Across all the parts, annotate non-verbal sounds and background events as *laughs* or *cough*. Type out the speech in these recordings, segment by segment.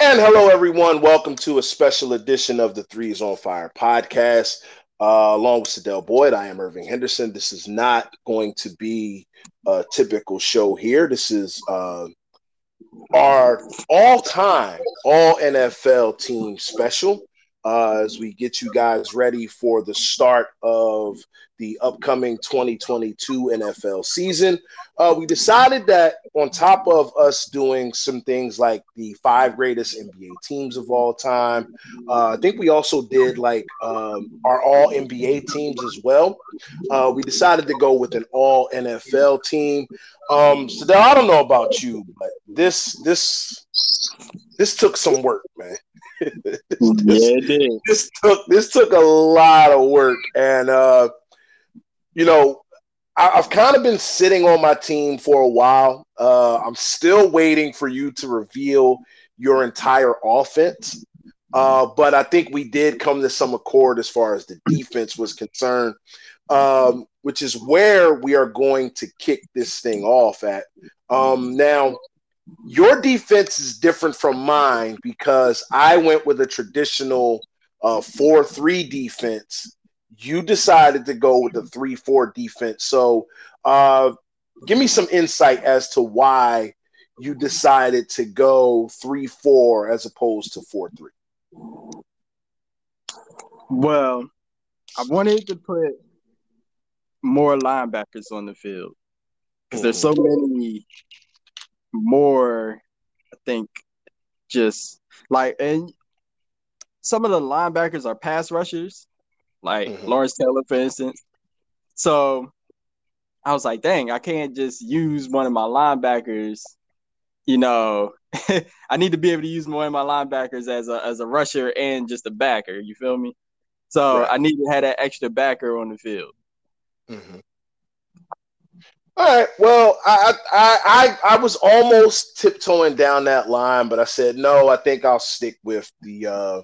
And hello, everyone. Welcome to a special edition of the Threes on Fire podcast. Uh, along with Sadell Boyd, I am Irving Henderson. This is not going to be a typical show here. This is uh, our all time, all NFL team special uh, as we get you guys ready for the start of the upcoming 2022 NFL season. Uh, we decided that on top of us doing some things like the five greatest NBA teams of all time, uh, I think we also did like um, our all NBA teams as well. Uh, we decided to go with an all NFL team. Um, so I don't know about you, but this this this took some work, man. This, yeah, it did. *laughs* This took this took a lot of work, and uh, you know, I, have kind of been sitting on my team for a while. Uh, I'm still waiting for you to reveal your entire offense. Uh, but I think we did come to some accord as far as the defense was concerned, um, which is where we are going to kick this thing off at. Um, now, your defense is different from mine because I went with a traditional uh, 4 3 defense. You decided to go with the 3 4 defense. So, uh, give me some insight as to why you decided to go 3 4 as opposed to 4 3. Well, I wanted to put more linebackers on the field because there's so many more, I think, just like and some of the linebackers are pass rushers, like mm-hmm. Lawrence Taylor, for instance. So I was like, dang, I can't just use one of my linebackers. You know, *laughs* I need to be able to use one of my linebackers as a as a rusher and just a backer. You feel me? So right. I need to have that extra backer on the field. Mm-hmm. All right. Well, I, I I I was almost tiptoeing down that line, but I said no. I think I'll stick with the uh,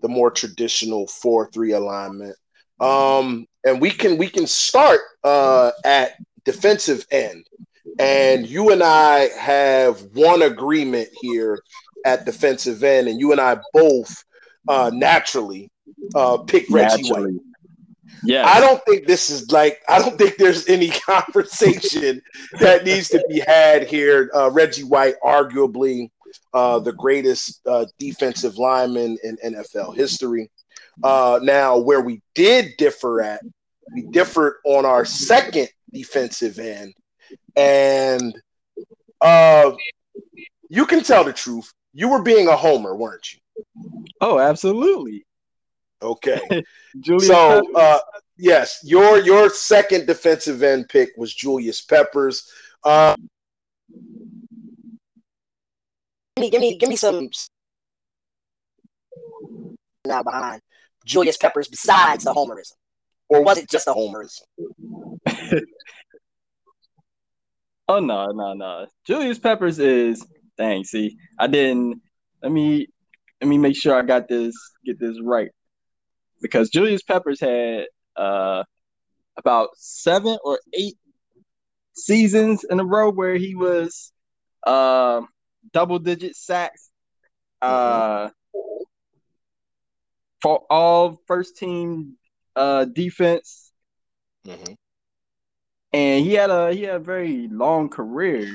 the more traditional four three alignment. Um, and we can we can start uh, at defensive end, and you and I have one agreement here at defensive end, and you and I both uh, naturally uh, pick Reggie naturally. White. Yeah. I don't think this is like, I don't think there's any *laughs* conversation that needs to be had here. Uh, Reggie White, arguably uh, the greatest uh, defensive lineman in NFL history. Uh, now, where we did differ at, we differed on our second defensive end. And uh, you can tell the truth. You were being a homer, weren't you? Oh, absolutely. Okay. *laughs* Julius so uh, yes, your your second defensive end pick was Julius Peppers. Uh, give me, give me, give me some now behind Julius Peppers besides the homerism, or was it just the homerism? *laughs* oh no, no, no. Julius Peppers is dang. See, I didn't. Let me let me make sure I got this get this right because Julius Peppers had uh, about seven or eight seasons in a row where he was uh, double digit sacks uh, for all first team uh, defense. Mm-hmm. And he had a he had a very long career.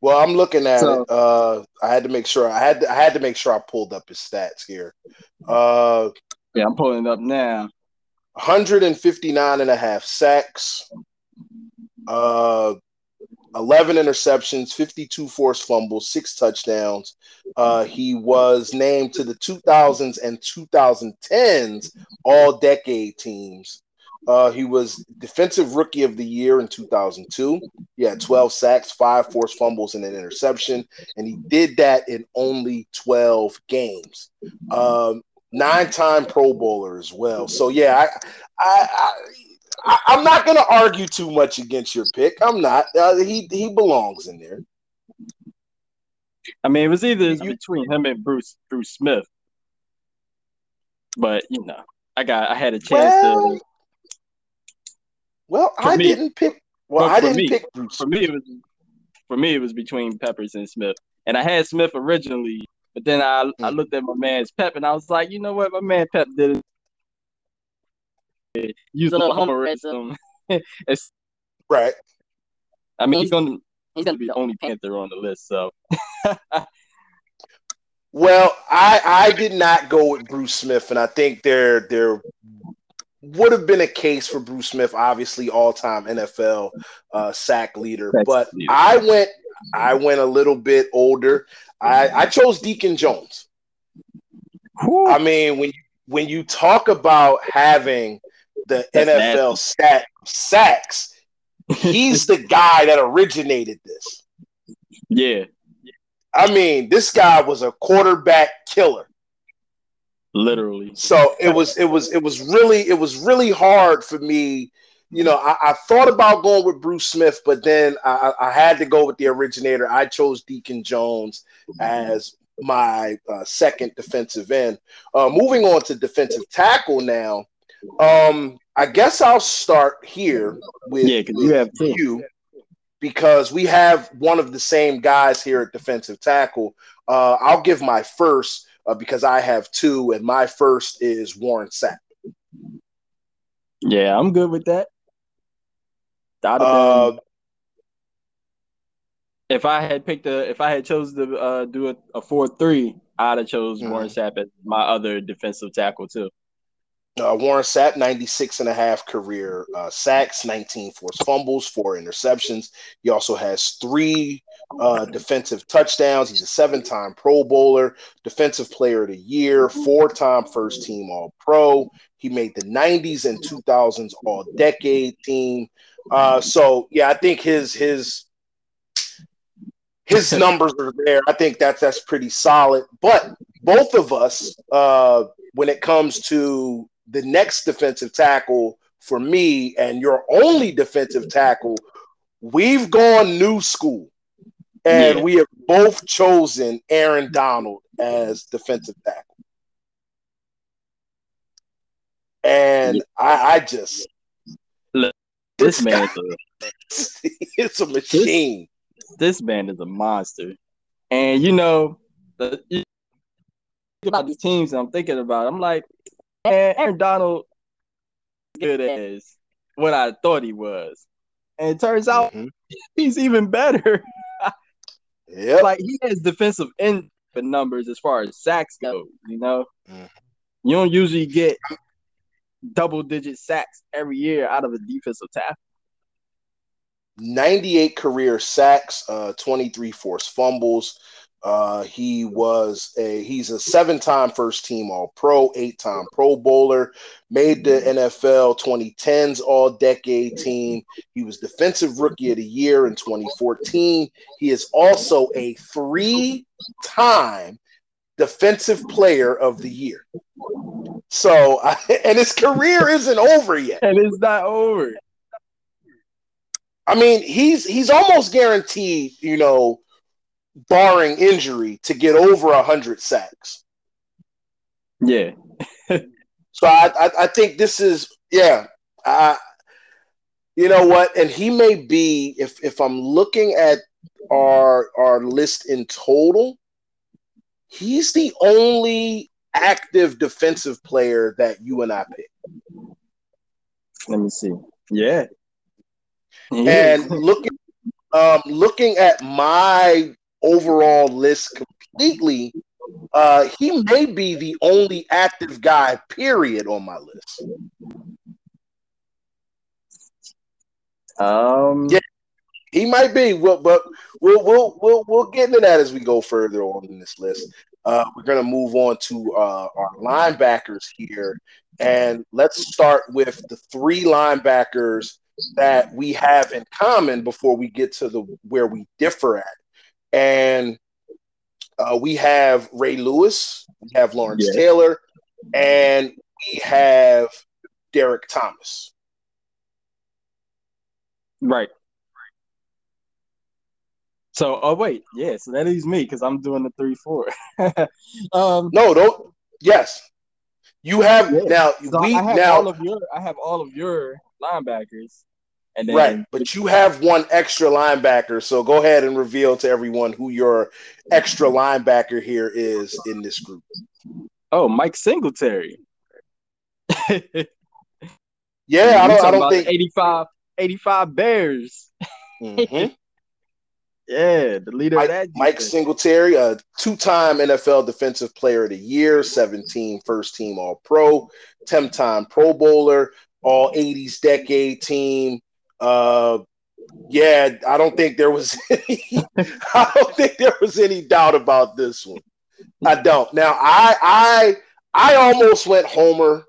Well, I'm looking at so, it. Uh, I had to make sure I had to, I had to make sure I pulled up his stats here. Uh, yeah, I'm pulling it up now. 159 and a half sacks, uh, 11 interceptions, 52 forced fumbles, six touchdowns. Uh, he was named to the 2000s and 2010s All Decade teams. Uh, he was Defensive Rookie of the Year in 2002. He had 12 sacks, five forced fumbles, and an interception, and he did that in only 12 games. Um, nine-time Pro Bowler as well. So yeah, I, I, I, I'm not going to argue too much against your pick. I'm not. Uh, he he belongs in there. I mean, it was either between him and Bruce Bruce Smith, but you know, I got I had a chance well, to. Well, I me, didn't pick. Well, I didn't me, pick For me, it was for me it was between Peppers and Smith. and I had Smith originally, but then I mm. I looked at my man's Pep, and I was like, you know what, my man Pep did it. Use a little homerism. *laughs* it's right. I mean, he's gonna he's gonna be the only Panther on the list, so. well, I I did not go with Bruce Smith, and I think there there would have been a case for Bruce Smith, obviously all time NFL uh, sack leader, That's but I went I went a little bit older. I, I chose Deacon Jones. Whew. I mean, when you, when you talk about having the That's NFL stat sacks, he's the guy that originated this. Yeah. I mean, this guy was a quarterback killer. Literally. So it was it was it was really it was really hard for me you know, I, I, thought about going with Bruce Smith, but then I, I, had to go with the originator. I chose Deacon Jones as my uh, second defensive end. Uh, moving on to defensive tackle now. Um, I guess I'll start here with, yeah, with you, have you because we have one of the same guys here at defensive tackle. Uh, I'll give my first uh, because I have two, and my first is Warren Sapp. Yeah, I'm good with that. Uh, if I had picked a, if I had chose to uh, do a, a four three, I'd have chose mm-hmm. Warren Sapp as my other defensive tackle too. Uh, Warren Sapp, 96 and a half career uh, sacks, 19 forced fumbles, four interceptions. He also has three uh, defensive touchdowns. He's a seven time Pro Bowler, Defensive Player of the Year, four time first team All Pro. He made the 90s and 2000s All Decade team. Uh, so yeah, I think his his his *laughs* numbers are there. I think that's that's pretty solid. But both of us, uh, when it comes to the next defensive tackle for me and your only defensive tackle, we've gone new school. And yeah. we have both chosen Aaron Donald as defensive tackle. And yeah. I, I just this man is a, *laughs* it's a machine. This, this, man is a monster. And you know, the, about these teams I'm thinking about, I'm like, man, Aaron Donald good as what I thought he was. And it turns out mm-hmm. *laughs* he's even better. *laughs* yeah. Like he has defensive end numbers as far as sacks go, you know. Mm-hmm. You don't usually get double digit sacks every year out of a defensive tackle. 98 career sacks, uh, 23 forced fumbles. Uh, he was a he's a seven-time first team All Pro, eight-time Pro Bowler, made the NFL 2010s All Decade Team. He was Defensive Rookie of the Year in 2014. He is also a three-time Defensive Player of the Year. So, *laughs* and his career isn't over yet. And it's not over. I mean, he's he's almost guaranteed, you know, barring injury, to get over a hundred sacks. Yeah. *laughs* so I, I, I think this is yeah. I you know what, and he may be if if I'm looking at our our list in total, he's the only active defensive player that you and I picked. Let me see. Yeah. And looking um, looking at my overall list completely, uh, he may be the only active guy, period, on my list. Um, yeah, he might be. Well, but we'll we'll we'll we'll get into that as we go further on in this list. Uh, we're going to move on to uh, our linebackers here. And let's start with the three linebackers that we have in common before we get to the where we differ at. And uh, we have Ray Lewis, we have Lawrence yeah. Taylor, and we have Derrick Thomas. Right. So, oh wait, yeah. So that leaves me because I'm doing the three four. *laughs* um, no, don't. Yes, you have yeah. now. So we I have now all of your. I have all of your linebackers. And then, right, but you have one extra linebacker, so go ahead and reveal to everyone who your extra linebacker here is in this group. Oh, Mike Singletary. *laughs* yeah, I don't, I don't think 85, 85 Bears. Mm-hmm. *laughs* yeah, the leader Mike, of that. Mike Singletary, a two-time NFL Defensive Player of the Year, 17 first team All Pro, 10-time Pro Bowler, All 80s decade team. Uh, yeah, I don't think there was *laughs* any, I don't think there was any doubt about this one. I don't. Now I I I almost went Homer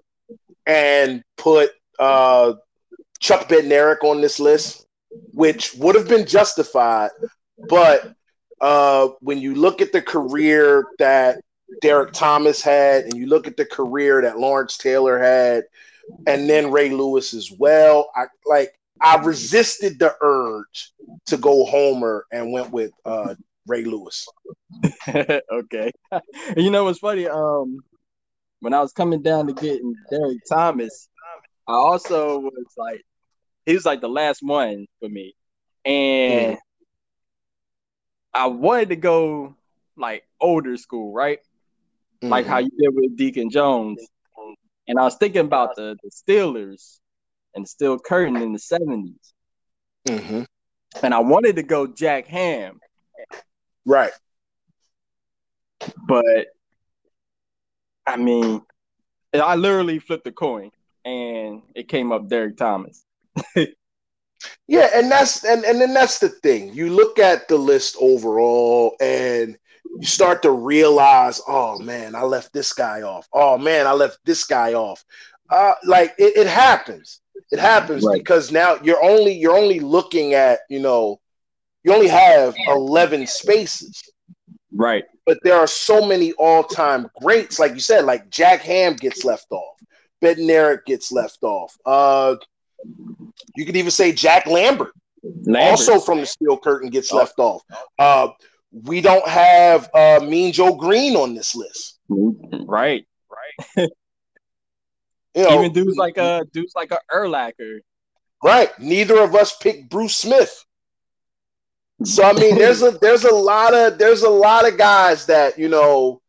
and put uh, Chuck Bednarik on this list, which would have been justified, but uh, when you look at the career that Derrick Thomas had, and you look at the career that Lawrence Taylor had, and then Ray Lewis as well, I like I resisted the urge to go Homer and went with uh, Ray Lewis. *laughs* okay. you know what's funny? Um, when I was coming down to getting Derrick Thomas, I also was like, he was like the last one for me, and I wanted to go like older school, right? Mm-hmm. Like how you did with Deacon Jones, and I was thinking about the the Steelers and Steel Curtain in the 70s. Mm-hmm. And I wanted to go Jack Ham. Right. But I mean, I literally flipped a coin and it came up Derrick Thomas. *laughs* yeah, and that's and, and then that's the thing. You look at the list overall and you start to realize, oh man, I left this guy off. Oh man, I left this guy off. Uh, like it, it happens. It happens right. because now you're only you're only looking at you know you only have 11 spaces. Right. But there are so many all-time greats like you said like jack ham gets left off. Bednarik gets left off. Uh you could even say jack lambert, lambert. also from the steel curtain gets oh. left off. Uh we don't have uh mean joe Green on this list. Right. Right *laughs* You know, Even dudes like a uh, dudes like a Urlacher. Right. Neither of us picked Bruce Smith. So I mean, there's a there's a lot of there's a lot of guys that you know.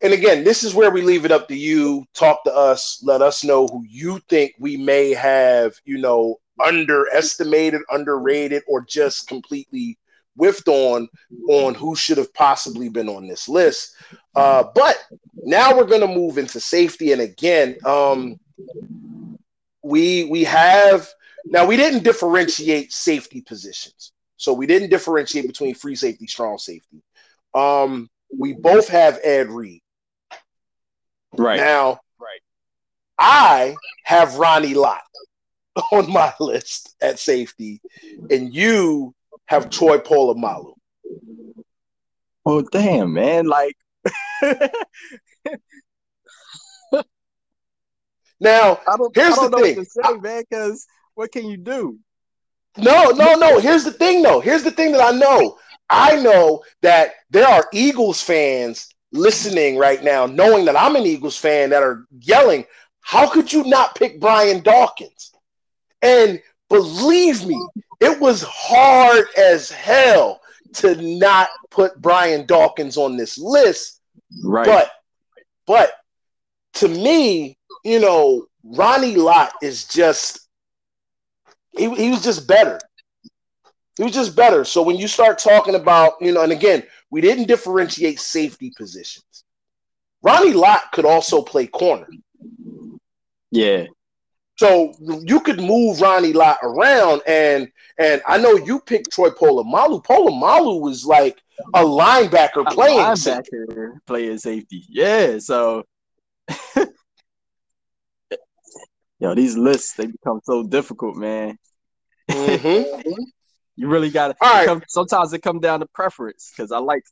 And again, this is where we leave it up to you. Talk to us. Let us know who you think we may have, you know, underestimated, underrated, or just completely whiffed on on who should have possibly been on this list. Uh, but now we're going to move into safety, and again, um, we we have now we didn't differentiate safety positions, so we didn't differentiate between free safety, strong safety. Um, we both have Ed Reed. Right now, right. I have Ronnie Lott *laughs* on my list at safety, and you have Troy Polamalu. Oh damn, man! Like *laughs* now, i here's the thing, say, man. Because what can you do? No, no, no. Here's the thing, though. Here's the thing that I know. I know that there are Eagles fans listening right now, knowing that I'm an Eagles fan, that are yelling, "How could you not pick Brian Dawkins?" And believe me, it was hard as hell to not put Brian Dawkins on this list. Right. But but to me, you know, Ronnie Lott is just he, he was just better. He was just better. So when you start talking about, you know, and again, we didn't differentiate safety positions. Ronnie Lott could also play corner. Yeah. So you could move Ronnie Lott around, and and I know you picked Troy Polamalu. Polamalu was like a linebacker a playing linebacker safety. playing safety. Yeah, so *laughs* yo, these lists they become so difficult, man. Mm-hmm. *laughs* you really got to. Sometimes it come down to preference because I like.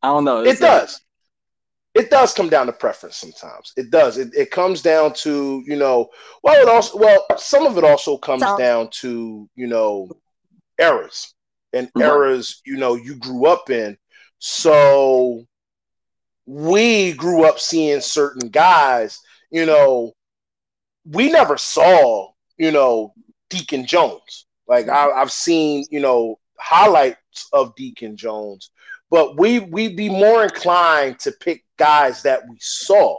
I don't know. It does it does come down to preference sometimes. It does. It, it comes down to, you know, well, it also, well, some of it also comes so, down to, you know, eras and mm-hmm. eras, you know, you grew up in. So we grew up seeing certain guys, you know, we never saw, you know, Deacon Jones. Like I, I've seen, you know, highlights of Deacon Jones, but we we'd be more inclined to pick guys that we saw.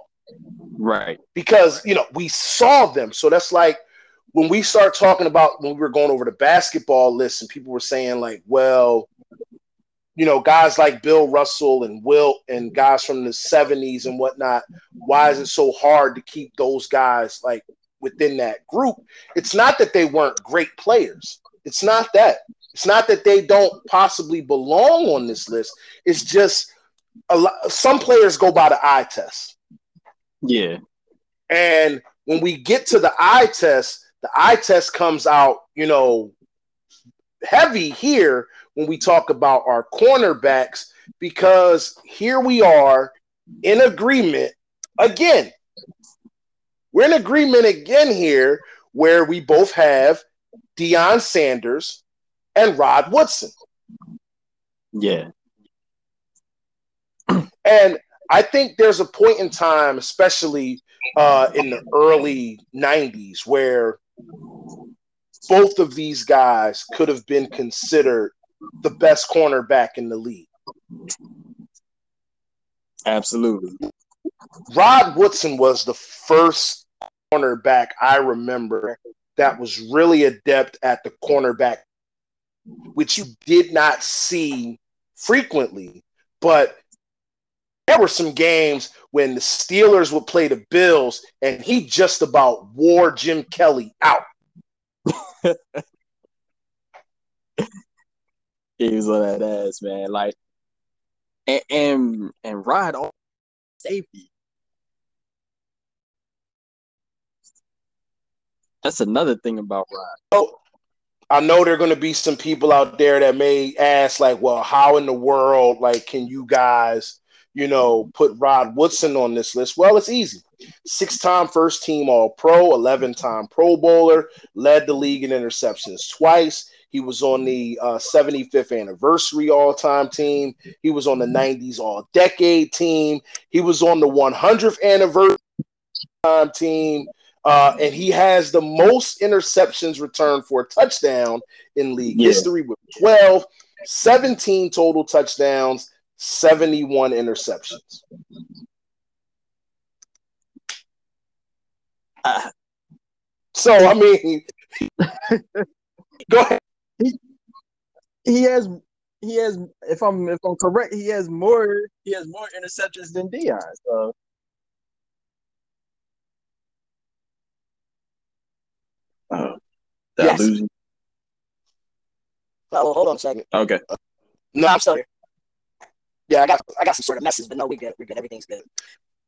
Right. Because, you know, we saw them. So that's like when we start talking about when we were going over the basketball list and people were saying like, well, you know, guys like Bill Russell and Wilt and guys from the 70s and whatnot, why is it so hard to keep those guys like within that group? It's not that they weren't great players. It's not that. It's not that they don't possibly belong on this list. It's just a lot some players go by the eye test. Yeah. And when we get to the eye test, the eye test comes out, you know, heavy here when we talk about our cornerbacks because here we are in agreement again. We're in agreement again here where we both have Deion Sanders and Rod Woodson. Yeah. And I think there's a point in time, especially uh, in the early 90s, where both of these guys could have been considered the best cornerback in the league. Absolutely. Rod Woodson was the first cornerback I remember that was really adept at the cornerback, which you did not see frequently. But there were some games when the Steelers would play the Bills and he just about wore Jim Kelly out. *laughs* he was on that ass, man. Like, and and, and Rod on safety. That's another thing about Rod. Oh, I know there are going to be some people out there that may ask, like, well, how in the world, like, can you guys you know, put Rod Woodson on this list? Well, it's easy. Six time first team All Pro, 11 time Pro Bowler, led the league in interceptions twice. He was on the uh, 75th anniversary all time team. He was on the 90s all decade team. He was on the 100th anniversary time team. Uh, and he has the most interceptions returned for a touchdown in league yeah. history with 12, 17 total touchdowns, 71 interceptions. Uh, so I mean, *laughs* go ahead. He, he has he has if I'm if I'm correct, he has more he has more interceptions than Deion. So Oh, yes. losing? Oh, hold on a second. Okay. no, I'm still here. Yeah, I got I got some sort of message, but no, we good. We good. Everything's good.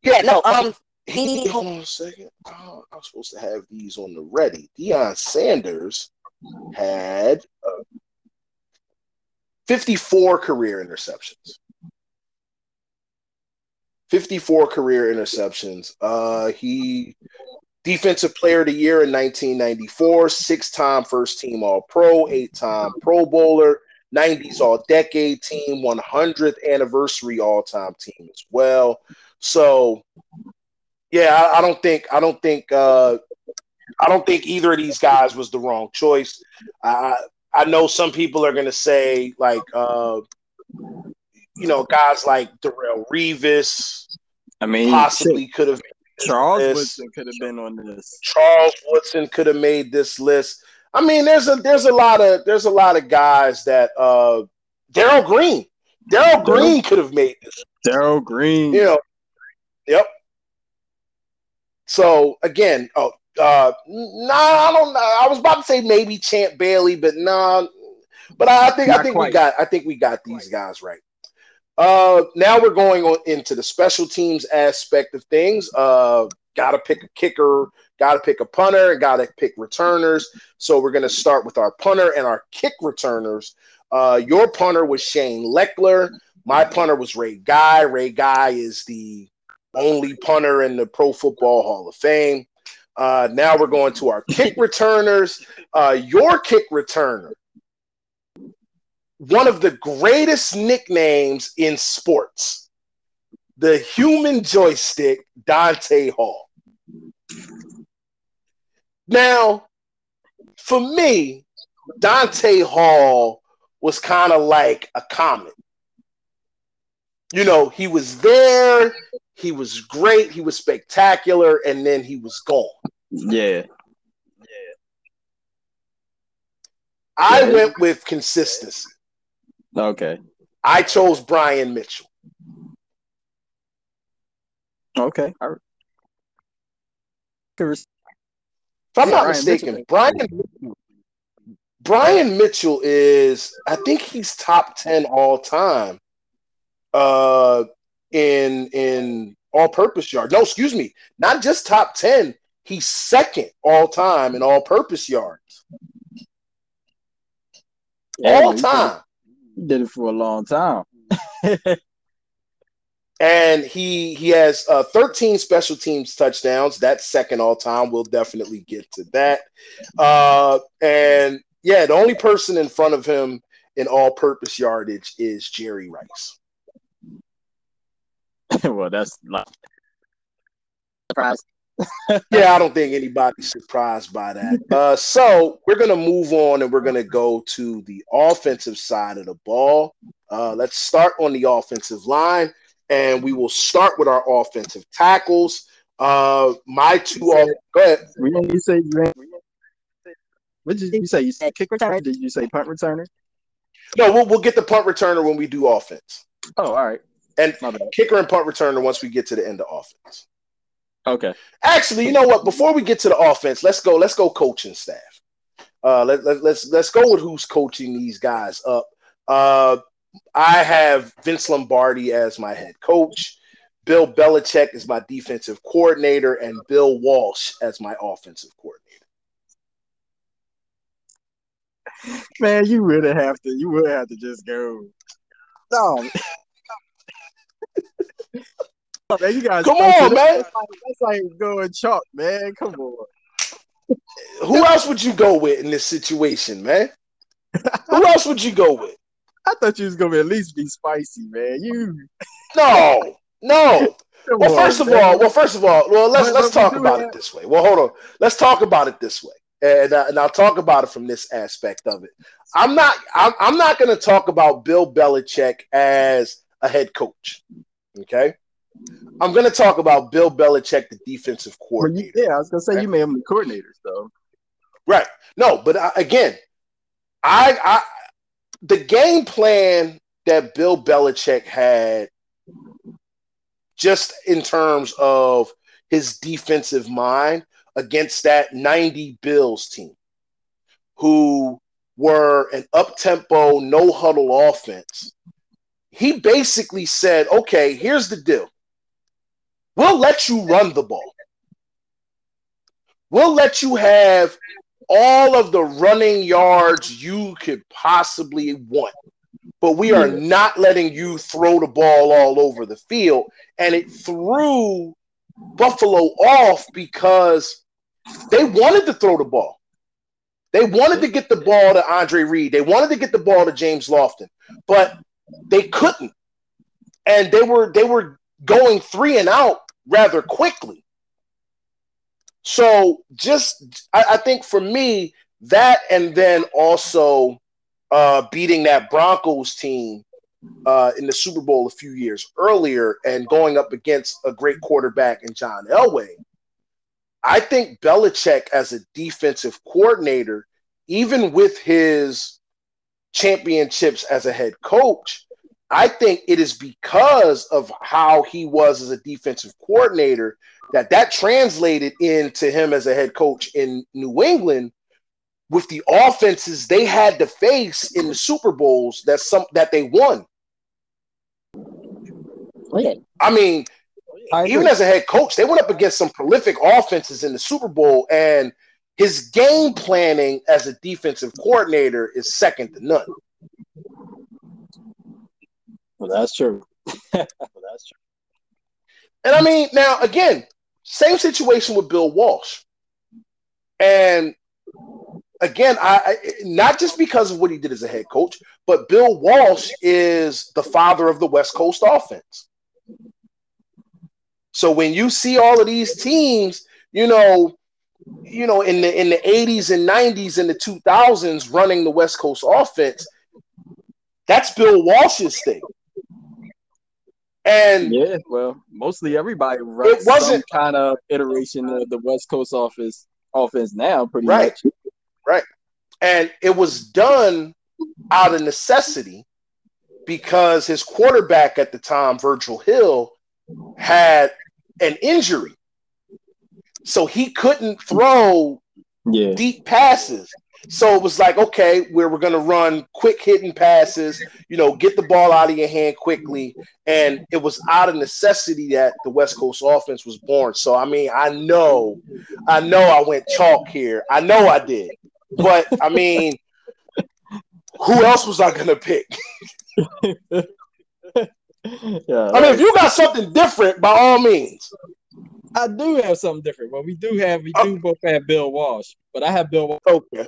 Yeah, no. Um, he. Hold on a second. Oh, I'm supposed to have these on the ready. Deion Sanders had uh, 54 career interceptions. 54 career interceptions. Uh, he defensive player of the year in 1994, six-time first team All Pro, eight-time Pro Bowler, 90s all decade team, 100th anniversary all time team as well. So, yeah, I, I don't think I don't think uh, I don't think either of these guys was the wrong choice. I I know some people are going to say like uh, you know guys like Darrelle Revis. I mean, possibly could have. Charles Woodson could have been on this. Charles Woodson could have made this list. I mean, there's a there's a lot of there's a lot of guys that uh Darrell Green. Darrell Green could have made this. Darrell Green. You know. Yep. So again, oh uh no, nah, I don't know. I was about to say maybe Champ Bailey, but no, nah, but I, I think Not I think quite. we got I think we got these guys right. Uh now we're going on into the special teams aspect of things. Uh gotta pick a kicker Got to pick a punter, got to pick returners. So we're going to start with our punter and our kick returners. Uh, your punter was Shane Lechler. My punter was Ray Guy. Ray Guy is the only punter in the Pro Football Hall of Fame. Uh, now we're going to our kick returners. Uh, your kick returner, one of the greatest nicknames in sports, the human joystick, Dante Hall. Now, for me, Dante Hall was kind of like a comet. You know, he was there, he was great, he was spectacular, and then he was gone. Yeah. Yeah. I went with consistency. Okay. I chose Brian Mitchell. Okay. Right. If I'm Yeah, not Brian mistaken, Mitchell. Brian Brian Mitchell is I think he's top 10 all time uh in in all purpose yard. No, excuse me, not just top 10, he's second all time in all purpose yards. Yeah, all time. He did it for a long time. *laughs* And he he has uh, 13 special teams touchdowns. That's second all time. We'll definitely get to that. Uh, and yeah, the only person in front of him in all purpose yardage is Jerry Rice. *laughs* well, that's like Surprise. Yeah, I don't think anybody's surprised by that. Uh, so we're gonna move on and we're gonna go to the offensive side of the ball. Uh, let's start on the offensive line, and we will start with our offensive tackles. Uh, my two. Off- go ahead. you say you what did you say? You said kick returner? Returner. Did you say punt returner? No, we'll, we'll get the punt returner when we do offense, Oh, all right. and kicker and punt returner once we get to the end of offense. Okay. Actually, you know what? Before we get to the offense, let's go. Let's go coaching staff. Uh, let, let, let's let's go with who's coaching these guys up. Uh, I have Vince Lombardi as my head coach. Bill Belichick is my defensive coordinator, and Bill Walsh as my offensive coordinator. Man, you would have to you would have to just go. No. Man, you guys Come on, man. That's like, that's like going chalk, man. Come on. Who else would you go with in this situation, man? Who else would you go with? I thought you was gonna at least be spicy, man. You No, no. *laughs* come Well, on, first of all, well, first of all, well, let's let's talk about have- it this way. Well, hold on. Let's talk about it this way, and uh, and I'll talk about it from this aspect of it. I'm not I'm, I'm not going to talk about Bill Belichick as a head coach. Okay, I'm going to talk about Bill Belichick, the defensive Well, you- coordinator. yeah, I was gonna say you made them the coordinators though. Right? No, but I, again, I I the game plan that Bill Belichick had just in terms of his defensive mind against that 90 Bills team, who were an up tempo, no huddle offense. He basically said, okay, here's the deal. We'll let you run the ball. We'll let you have all of the running yards you could possibly want. But we are not letting you throw the ball all over the field. And it threw Buffalo off because they wanted to throw the ball. They wanted to get the ball to Andre Reed. They wanted to get the ball to James Lofton, but they couldn't. And they were they were going three and out rather quickly. So just I, I think for me, that and then also uh, beating that Broncos team uh, in the Super Bowl a few years earlier and going up against a great quarterback in John Elway. I think Belichick as a defensive coordinator, even with his championships as a head coach, I think it is because of how he was as a defensive coordinator that that translated into him as a head coach in New England with the offenses they had to face in the Super Bowls that some that they won. Yeah. I mean, I even as a head coach, they went up against some prolific offenses in the Super Bowl, and his game planning as a defensive coordinator is second to none. Well, that's true. *laughs* well, that's true. And I mean, now again, same situation with Bill Walsh. And again, I, I not just because of what he did as a head coach, but Bill Walsh is the father of the West Coast offense. So when you see all of these teams, you know, you know, in the in the 80s and 90s and the 2000s running the West Coast offense, that's Bill Walsh's thing. And yeah, well, mostly everybody runs It wasn't- some kind of iteration of the West Coast office offense now, pretty Right. much. Right. And it was done out of necessity because his quarterback at the time, Virgil Hill, had an injury. So he couldn't throw Yeah. deep passes. So it was like, okay, we're, we're going to run quick hitting passes, you know, get the ball out of your hand quickly. And it was out of necessity that the West Coast offense was born. So, I mean, I know, I know I went chalk here. I know I did. But, I mean, who else was I going to pick? *laughs* yeah. I mean, if you got something different, by all means. I do have something different. Well, we do have we oh. do both have Bill Walsh, but I have Bill Walsh. Okay.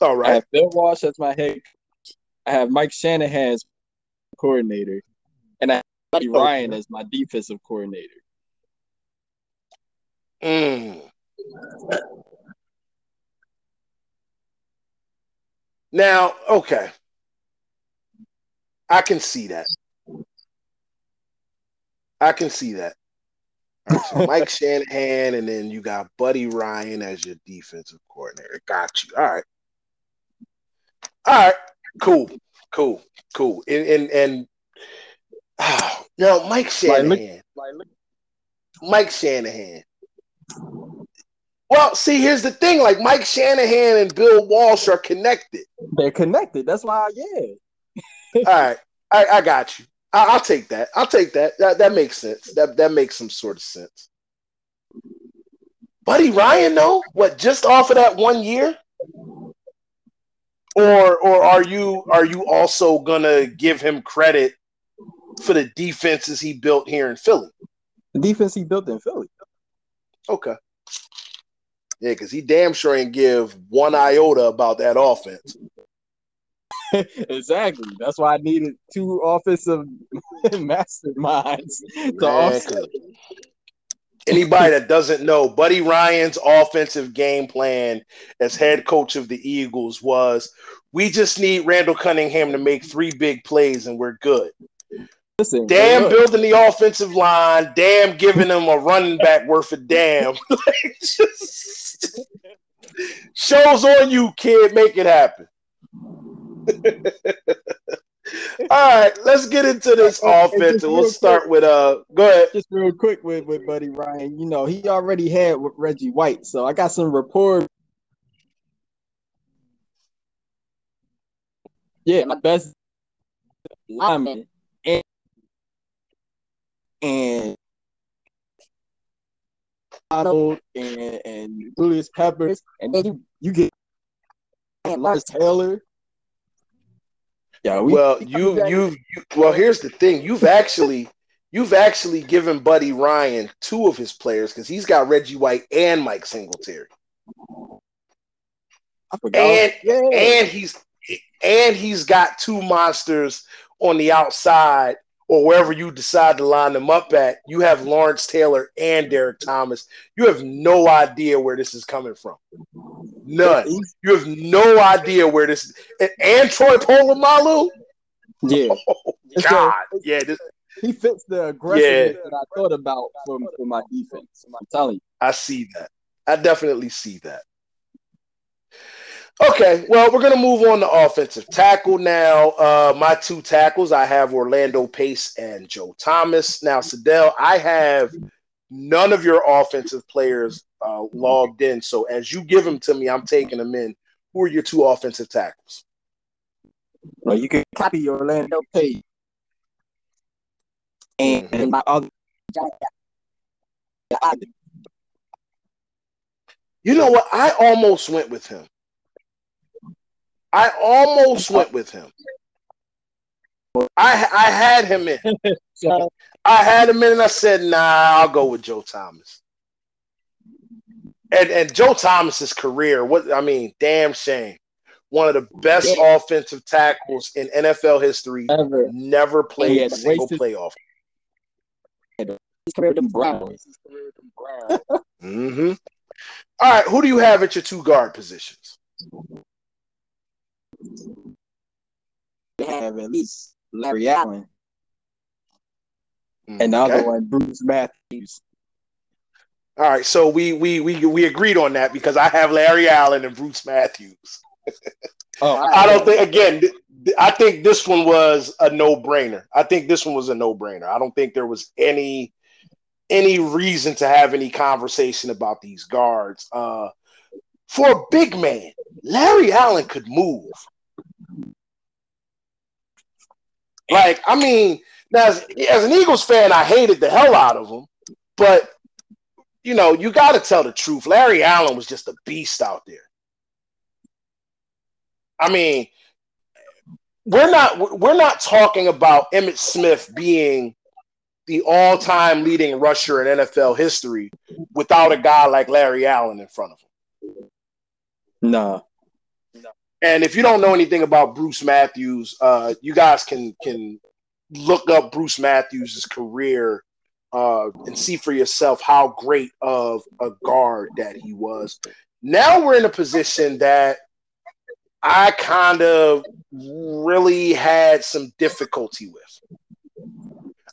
All I have Bill Walsh as my head. I have Mike Shanahan as coordinator, and I have Buddy Ryan as my defensive coordinator. Mm. Now, okay. I can see that. I can see that. All right, so *laughs* Mike Shanahan, and then you got Buddy Ryan as your defensive coordinator. Got you. All right. All right. Cool. Cool. Cool. And and, and *sighs* ah, now Mike Shanahan. Mike Shanahan. Well, see, here's the thing: like Mike Shanahan and Bill Walsh are connected. they're connected. That's why, I, yeah. All right, I, I got you. I, I'll take that. I'll take that. That that makes sense. That that makes some sort of sense. Buddy Ryan, though, what just off of that one year, or or are you are you also gonna give him credit for the defenses he built here in Philly? The defense he built in Philly. Okay. Yeah, because he damn sure ain't give one iota about that offense. *laughs* exactly. That's why I needed two offensive *laughs* masterminds to offset. Anybody *laughs* that doesn't know, Buddy Ryan's offensive game plan as head coach of the Eagles was we just need Randall Cunningham to make three big plays and we're good. Listen, Damn look, building the offensive line, damn giving them a running back worth a damn. *laughs* Like, just- *laughs* shows on you, kid. Make it happen. *laughs* All right, let's get into this offense, and we'll start with uh. Go ahead. just real quick with, with Buddy Ryan, you know, he already had with Reggie White. So I got some rapport. Yeah, my best lineman and, and and, and Julius Peppers, and then you you get and Lars Taylor. Yeah, we well, we you, you you well. Here's the thing: you've actually you've actually given Buddy Ryan two of his players because he's got Reggie White and Mike Singletary, and yeah. and he's and he's got two monsters on the outside or wherever you decide to line them up at. You have Lawrence Taylor and Derrick Thomas. You have no idea where this is coming from. None. You have no idea where this and, and Troy Polamalu. yeah. *laughs* Oh God, yeah, this, he fits the aggressiveness that I thought about for my defense. I'm telling you. I see that. I definitely see that. Okay, well, we're gonna move on to offensive tackle now. Uh, my two tackles, I have Orlando Pace and Joe Thomas. Now, Sadell, I have none of your offensive players uh, logged in. So as you give them to me, I'm taking them in. Who are your two offensive tackles? Well, you can copy Orlando Pace. And, Mhm. and my other You know what? I almost went with him. I almost went with him. I I had him in. *laughs* so I had him in and I said, nah, I'll go with Joe Thomas. And and Joe Thomas's career, what I mean, damn shame. One of the best offensive tackles in NFL history. ever Never played Yeah, a single wasted- playoff. his career with them Browns. His career with them Browns. hmm All right, who do you have at your two guard positions? have at least Larry Allen. And the other Okay. one, Bruce Matthews. All right, so we we we we agreed on that because I have Larry Allen and Bruce Matthews. Oh, *laughs* I don't think again. th- th- I think this one was a no brainer. I think this one was a no brainer. I don't think there was any any reason to have any conversation about these guards. Uh, for a big man, Larry Allen could move. Like, I mean, now as, as an Eagles fan, I hated the hell out of him, but you know, you got to tell the truth. Larry Allen was just a beast out there. I mean, we're not we're not talking about Emmitt Smith being the all-time leading rusher in NFL history without a guy like Larry Allen in front of him. no. And if you don't know anything about Bruce Matthews, uh, you guys can can look up Bruce Matthews' career uh, and see for yourself how great of a guard that he was. Now we're in a position that I kind of really had some difficulty with.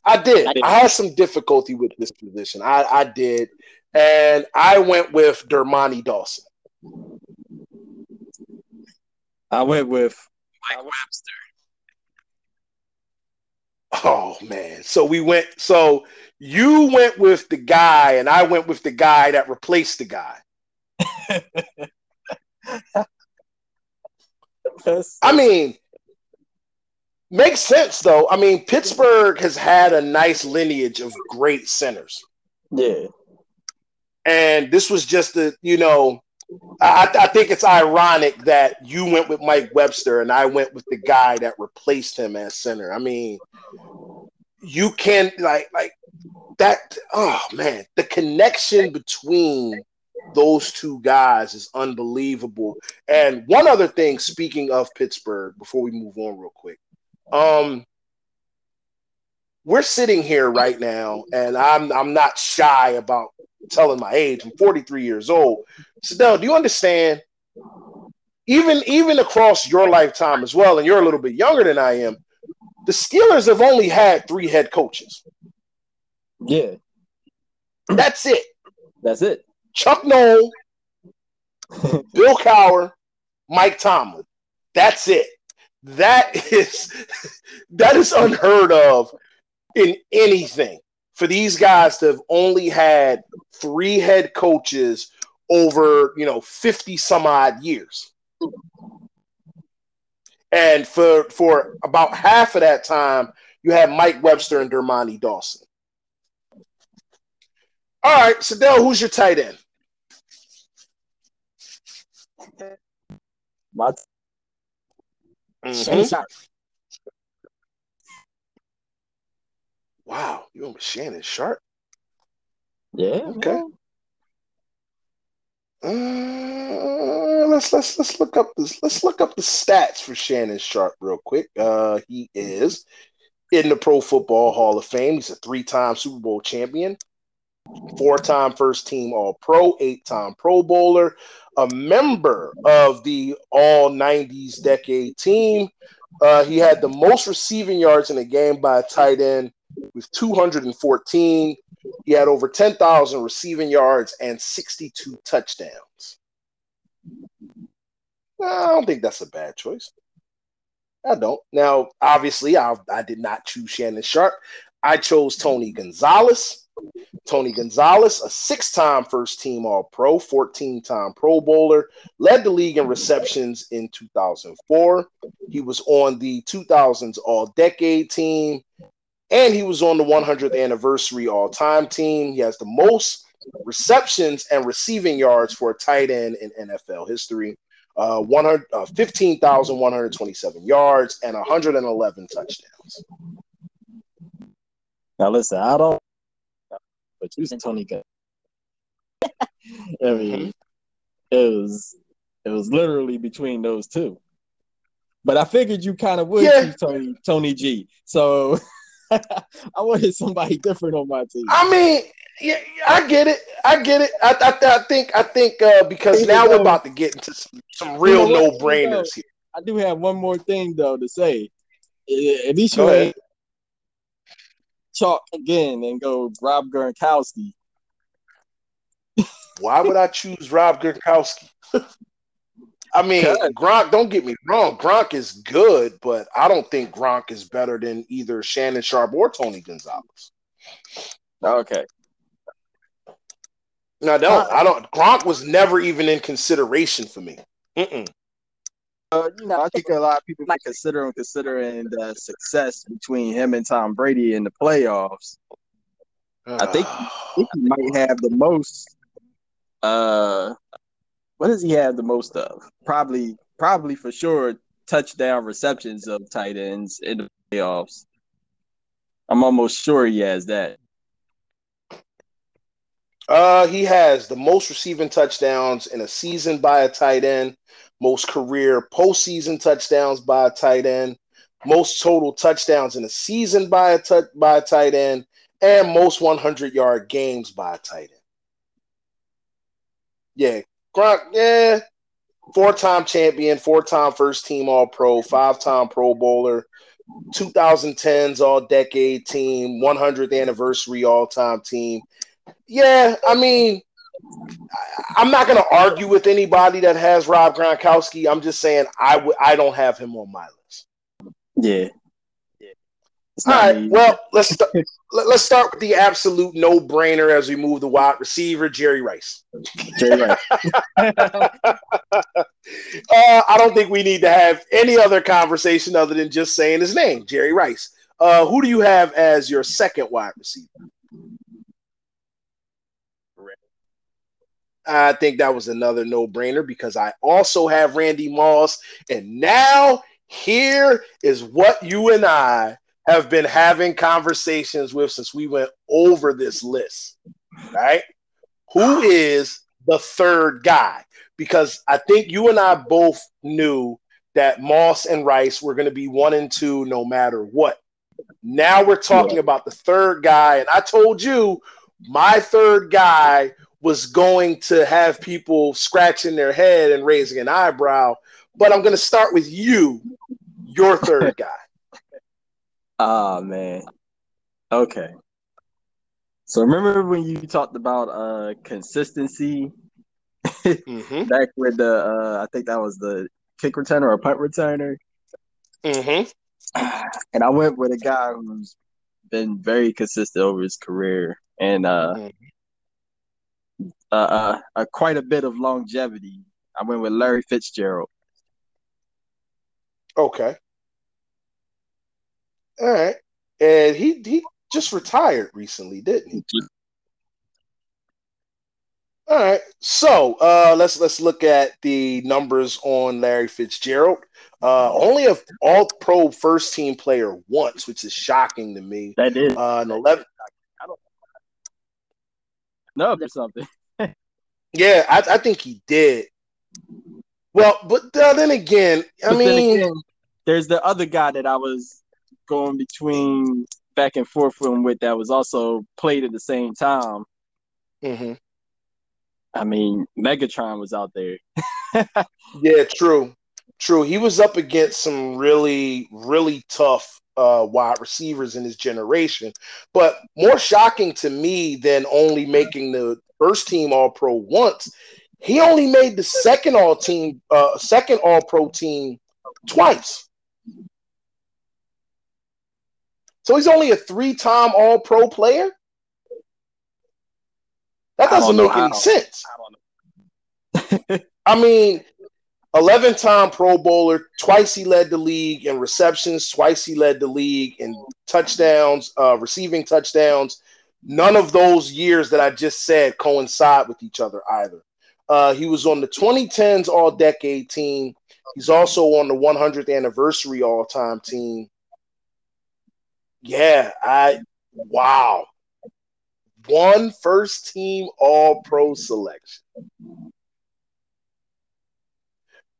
I did. I had some difficulty with this position. I, I did. And I went with Dermontti Dawson. I went with Mike Webster. Oh man. So we went so you went with the guy and I went with the guy that replaced the guy. *laughs* I mean, makes sense though. I mean, Pittsburgh has had a nice lineage of great centers. yeah. And this was just the, you know, I, I think it's ironic that you went with Mike Webster and I went with the guy that replaced him as center. I mean, you can like like that. Oh man, the connection between those two guys is unbelievable. And one other thing, speaking of Pittsburgh, before we move on real quick, um, we're sitting here right now, and I'm I'm not shy about telling my age. I'm 43 years old. Sadell, do you understand? Even even across your lifetime as well, and you're a little bit younger than I am. The Steelers have only had three head coaches. Yeah. That's it. That's it. Chuck Noll, *laughs* Bill Cowher, Mike Tomlin. That's it. That is *laughs* that is unheard of in anything. For these guys to have only had three head coaches over, you know, 50 some odd years. And for for about half of that time, you had Mike Webster and Dermontti Dawson. All right, Sadell, who's your tight end? My Shannon Mhm. Sharpe. Wow, you went with Shannon Sharpe. yeah. Okay. man. Uh, let's let's let's look up this. Let's look up the stats for Shannon Sharpe real quick. Uh, he is in the Pro Football Hall of Fame. He's a three-time Super Bowl champion, four-time first-team All-Pro, eight-time Pro Bowler, a member of the All '90s Decade Team. Uh, he had the most receiving yards in a game by a tight end with 214. He had over 10,000 receiving yards and 62 touchdowns. I don't think that's a bad choice. I don't. Now, obviously, I, I did not choose Shannon Sharpe. I chose Tony Gonzalez. Tony Gonzalez, a six time first team All Pro, 14 time Pro Bowler, led the league in receptions in 2004. He was on the 2000s All Decade team, and he was on the 100th anniversary all time team. He has the most receptions and receiving yards for a tight end in NFL history. Uh, 100, uh, 15,127 yards and 111 touchdowns. Now listen, I don't but choosing Tony Gunn. *laughs* I mean, it was it was literally between those two. But I figured you kind of would Yeah. Tony Tony G. So *laughs* *laughs* I wanted somebody different on my team. I mean, yeah, I get it. I get it. I, I, I think I think uh, because Even now we're about to get into some, some real You know no brainers here. I do have one more thing though to say. At least you ain't chalk again and go Rob Gronkowski. Why would I choose Rob Gronkowski? *laughs* I mean, Because- Gronk. Don't get me wrong. Gronk is good, but I don't think Gronk is better than either Shannon Sharpe or Tony Gonzalez. Okay. No, I don't. I don't. Gronk was never even in consideration for me. Mm-mm. Uh, you know, I think a lot of people might consider him considering the success between him and Tom Brady in the playoffs. I think- I *sighs* think he might have the most. Uh, what does he have the most of? Probably, probably for sure, touchdown receptions of tight ends in the playoffs. I'm almost sure he has that. Uh, he has the most receiving touchdowns in a season by a tight end, most career postseason touchdowns by a tight end, most total touchdowns in a season by a tou- by a tight end, and most 100 yard games by a tight end. Yeah, Gronk, yeah, four time champion, four time first team All Pro, five time Pro Bowler, 2010s All Decade Team, 100th anniversary All Time Team. Yeah, I mean, I'm not going to argue with anybody that has Rob Gronkowski. I'm just saying I w- I don't have him on my list. Yeah. It's All not right, me. well, let's *laughs* st- let, let's start with the absolute no brainer as we move the wide receiver, Jerry Rice. Jerry Rice. *laughs* Uh, I don't think we need to have any other conversation other than just saying his name, Jerry Rice. Uh, who do you have as your second wide receiver? I think that was another no brainer because I also have Randy Moss. And now here is what you and I have been having conversations with since we went over this list, right? Who is the third guy? Because I think you and I both knew that Moss and Rice were going to be one and two no matter what. Now we're talking about the third guy. And I told you my third guy was going to have people scratching their head and raising an eyebrow. But I'm going to start with you, your third guy. Oh man. Okay. So remember when you talked about uh consistency Mm-hmm. *laughs* back with the uh I think that was the kick returner or punt returner? Mm-hmm. *sighs* And I went with a guy who's been very consistent over his career and uh Mhm. uh, uh, uh quite a bit of longevity. I went with Larry Fitzgerald. Okay. All right. And he he just retired recently, didn't he? All right. So uh let's let's look at the numbers on Larry Fitzgerald. Uh only a all pro first team player once, which is shocking to me. That is Uh an 11 no there's something. *laughs* Yeah, I, I think he did. Well, but uh, then again, I But mean, again, there's the other guy that I was going between back and forth from with that was also played at the same time. mhm. I mean, Megatron was out there. *laughs* Yeah, true. True. He was up against some really, really tough uh, wide receivers in his generation. But more shocking to me than only making the first team All Pro once, he only made the second All Team, uh, second All Pro team twice. So he's only a three-time All Pro player. That doesn't don't know make any how. sense. I don't know. *laughs* *laughs* I mean, 11 time Pro Bowler, twice he led the league in receptions, twice he led the league in touchdowns, uh, receiving touchdowns. None of those years that I just said coincide with each other either. Uh, he was on the 2010s All Decade team. He's also on the 100th anniversary All Time team. Yeah, I wow. One first team All Pro selection.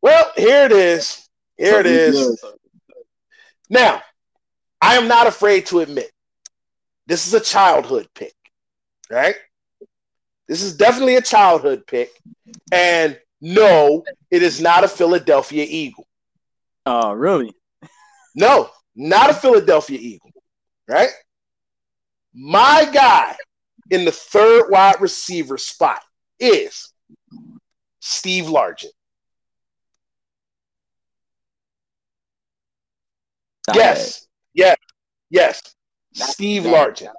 Well, here it is. Here it is. Now, I am not afraid to admit this is a childhood pick. right? This is definitely a childhood pick. And no, it is not a Philadelphia Eagle. Oh, really? No, not a Philadelphia Eagle, right? My guy in the third wide receiver spot is Steve Largent. Yes, yes, yes. Steve Largent.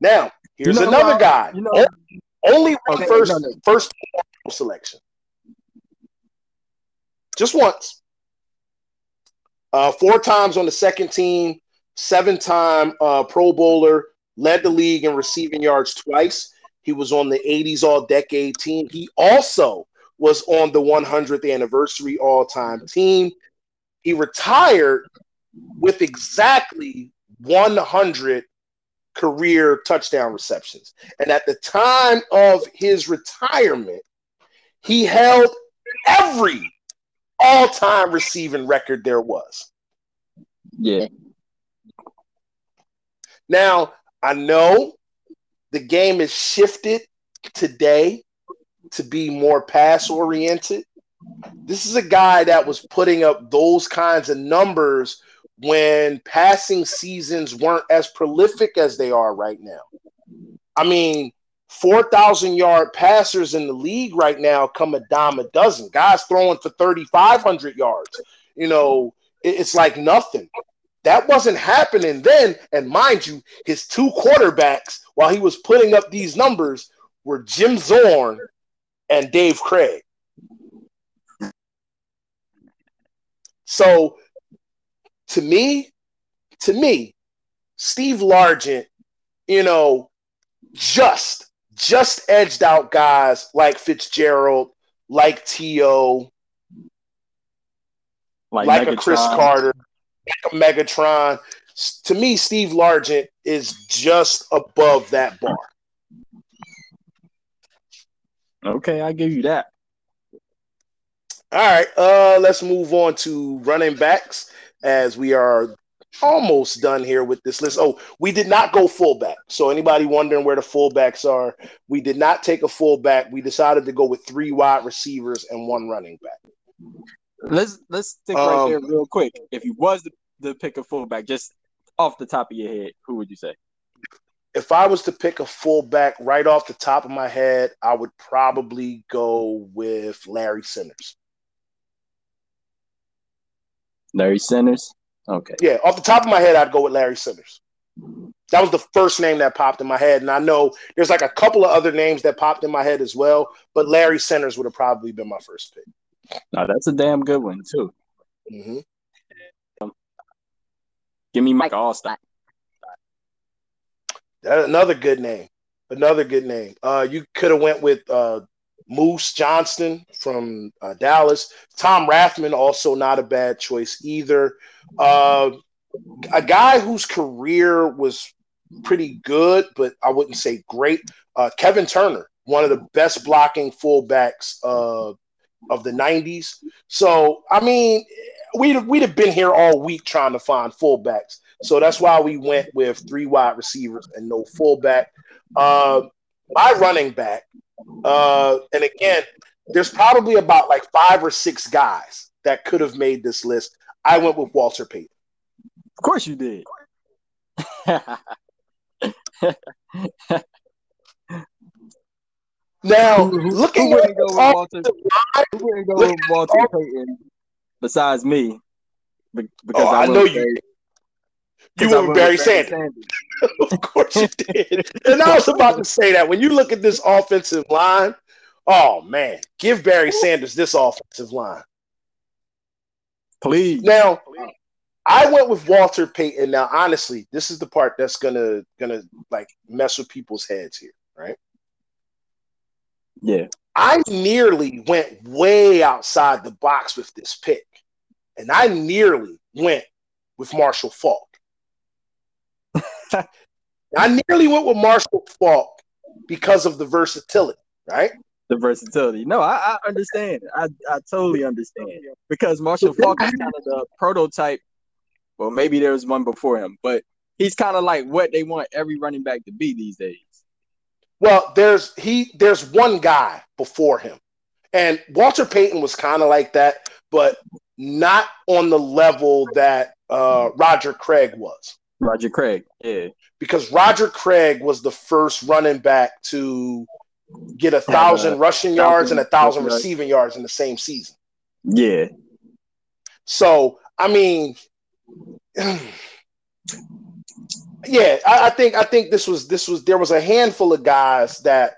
Now, here's You know, another guy. you know- only Okay, first no, no. first selection. Just once. Uh, four times on the second team, seven time uh, Pro Bowler, led the league in receiving yards twice. He was on the 80s All Decade team. He also was on the 100th anniversary all time team. He retired with exactly 100 career touchdown receptions. And at the time of his retirement, he held every all time receiving record there was. Yeah. Now, I know the game is shifted today to be more pass oriented. This is a guy that was putting up those kinds of numbers when passing seasons weren't as prolific as they are right now. I mean, 4,000 yard passers in the league right now come a dime a dozen. Guys throwing for 3,500 yards. You know, it's like nothing. That wasn't happening then. And mind you, his two quarterbacks, while he was putting up these numbers, were Jim Zorn and Dave Krieg. So to me, to me, Steve Largent, you know, just just edged out guys like Fitzgerald, like T.O., like, a Cris Carter, like Megatron. To me, Steve Largent is just above that bar. Okay, I give you that. All right, uh, let's move on to running backs as we are almost done here with this list. Oh, we did not go fullback. So anybody wondering where the fullbacks are, we did not take a fullback. We decided to go with three wide receivers and one running back. Let's let's stick Um, right there real quick. If you was the, to pick a fullback, just off the top of your head, who would you say? If I was to pick a fullback right off the top of my head, I would probably go with Larry Centers. Larry Centers. Okay. Yeah, off the top of my head, I'd go with Larry Centers. That was the first name that popped in my head. And I know there's like a couple of other names that popped in my head as well, but Larry Centers would have probably been my first pick. No, that's a damn good one too. hmm Give me Mike Alstott. That another good name. Another good name. Uh, you could have went with uh, Moose Johnston from uh, Dallas. Tom Rathman also not a bad choice either. Uh, a guy whose career was pretty good, but I wouldn't say great. Uh, Kevin Turner, one of the best blocking fullbacks uh, of the '90s. So I mean, we'd we'd have been here all week trying to find fullbacks. So that's why we went with three wide receivers and no fullback. Uh, my running back, uh, and again, there's probably about like five or six guys that could have made this list. I went with Walter Payton. Of course you did. *laughs* Now, Who- who- looking who at wouldn't go with the Walter? Who wouldn't go with Walter Payton besides me? Oh, because Oh, I went know you- Barry- you because I went with Barry Sanders. *laughs* of course you did. *laughs* And I was about to say that when you look at this offensive line, oh man, give Barry Sanders this offensive line. Please. Now, I went with Walter Payton. Now, honestly, this is the part that's gonna gonna like mess with people's heads here, right? Yeah. I nearly went way outside the box with this pick, and I nearly went with Marshall Faulk. *laughs* I nearly went with Marshall Faulk because of the versatility, right? The versatility. No, I, I understand. I, I totally understand. Because Marshall Faulk is kind of the prototype. Well, maybe there was one before him, but he's kind of like what they want every running back to be these days. Well, there's he there's one guy before him. And Walter Payton was kind of like that, but not on the level that uh, Roger Craig was. Roger Craig, yeah. Because Roger Craig was the first running back to get a thousand uh, rushing yards and a thousand receiving yards in the same season. Yeah. So I mean, yeah, I, I, think I think this was this was there was a handful of guys that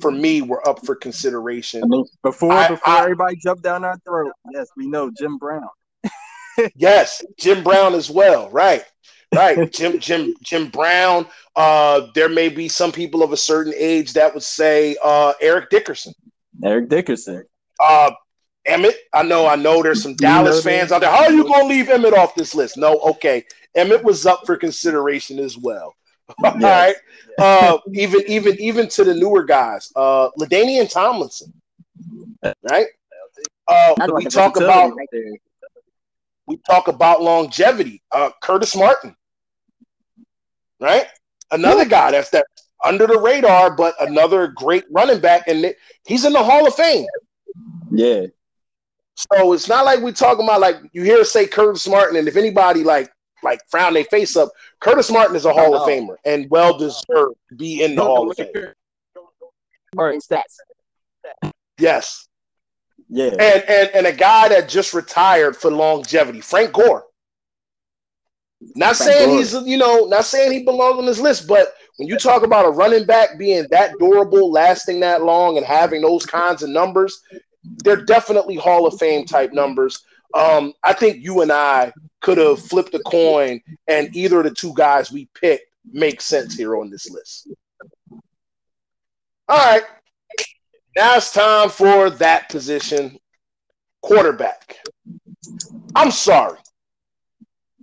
for me were up for consideration. Before I, before I, everybody jumped down our throat, yes, we know Jim Brown. *laughs* yes, Jim Brown as well. Right, right. *laughs* Jim Jim Jim Brown. Uh, there may be some people of a certain age that would say uh, Eric Dickerson. Eric Dickerson. Uh, Emmitt. I know. I know. There's some Dallas fans out there. How are you gonna leave Emmitt off this list? No. Okay. Emmitt was up for consideration as well. *laughs* All right. Uh, even even even to the newer guys, uh, LaDainian Tomlinson, right? Uh, we talk about we talk about longevity. Uh, Curtis Martin, right? Another guy that's that under the radar, but another great running back, and he's in the Hall of Fame. Yeah. So it's not like we talking about like you hear say Curtis Martin, and if anybody like like frown their face up. Curtis Martin is a Hall of Famer and well deserved to be in the Hall of Fame. Martin stats. Yes. Yeah. And, and and a guy that just retired for longevity, Frank Gore. Not Frank saying Gore. he's you know, not saying he belongs on this list, but when you talk about a running back being that durable, lasting that long, and having those kinds of numbers, they're definitely Hall of Fame type numbers. Um, I think you and I could have flipped a coin, and either of the two guys we picked makes sense here on this list. All right. Now it's time for that position quarterback. I'm sorry.